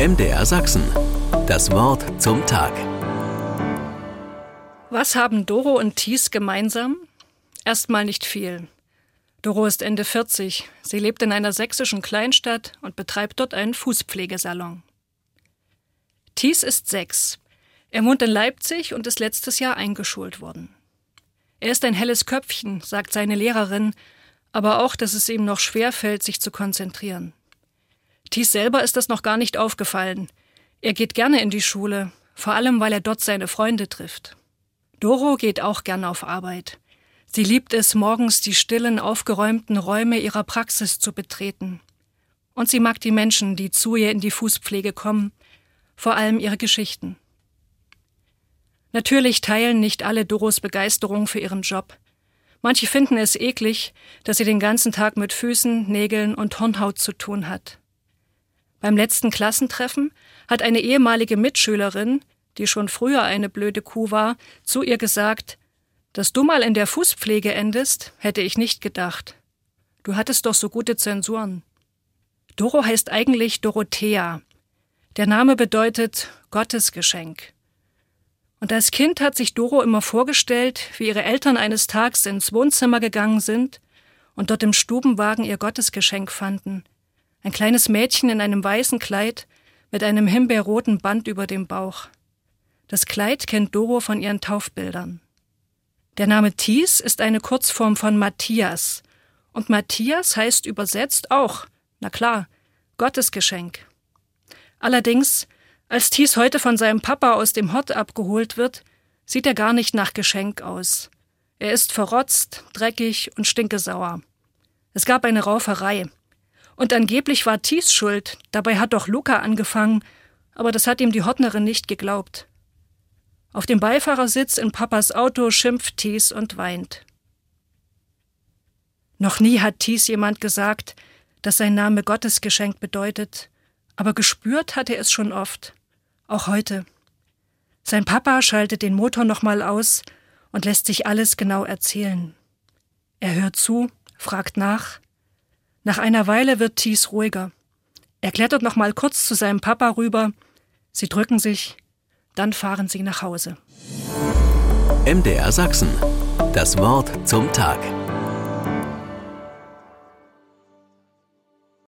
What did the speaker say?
MDR Sachsen. Das Wort zum Tag. Was haben Doro und Thies gemeinsam? Erstmal nicht viel. Doro ist Ende 40. Sie lebt in einer sächsischen Kleinstadt und betreibt dort einen Fußpflegesalon. Thies ist sechs. Er wohnt in Leipzig und ist letztes Jahr eingeschult worden. Er ist ein helles Köpfchen, sagt seine Lehrerin, aber auch, dass es ihm noch schwer fällt, sich zu konzentrieren. Thies selber ist das noch gar nicht aufgefallen. Er geht gerne in die Schule, vor allem weil er dort seine Freunde trifft. Doro geht auch gern auf Arbeit. Sie liebt es, morgens die stillen, aufgeräumten Räume ihrer Praxis zu betreten. Und sie mag die Menschen, die zu ihr in die Fußpflege kommen, vor allem ihre Geschichten. Natürlich teilen nicht alle Doros Begeisterung für ihren Job. Manche finden es eklig, dass sie den ganzen Tag mit Füßen, Nägeln und Hornhaut zu tun hat. Beim letzten Klassentreffen hat eine ehemalige Mitschülerin, die schon früher eine blöde Kuh war, zu ihr gesagt, dass du mal in der Fußpflege endest, hätte ich nicht gedacht. Du hattest doch so gute Zensuren. Doro heißt eigentlich Dorothea. Der Name bedeutet Gottesgeschenk. Und als Kind hat sich Doro immer vorgestellt, wie ihre Eltern eines Tags ins Wohnzimmer gegangen sind und dort im Stubenwagen ihr Gottesgeschenk fanden. Ein kleines Mädchen in einem weißen Kleid mit einem himbeerroten Band über dem Bauch. Das Kleid kennt Doro von ihren Taufbildern. Der Name Thies ist eine Kurzform von Matthias. Und Matthias heißt übersetzt auch, na klar, Gottesgeschenk. Allerdings als Thies heute von seinem Papa aus dem Hort abgeholt wird, sieht er gar nicht nach Geschenk aus. Er ist verrotzt, dreckig und stinkesauer. Es gab eine Rauferei. Und angeblich war Thies schuld, dabei hat doch Luca angefangen, aber das hat ihm die Hortnerin nicht geglaubt. Auf dem Beifahrersitz in Papas Auto schimpft Thies und weint. Noch nie hat Thies jemand gesagt, dass sein Name Gottesgeschenk bedeutet, aber gespürt hat er es schon oft auch heute. Sein Papa schaltet den Motor nochmal aus und lässt sich alles genau erzählen. Er hört zu, fragt nach. Nach einer Weile wird Thies ruhiger. Er klettert nochmal kurz zu seinem Papa rüber. Sie drücken sich, dann fahren sie nach Hause. MDR Sachsen. Das Wort zum Tag.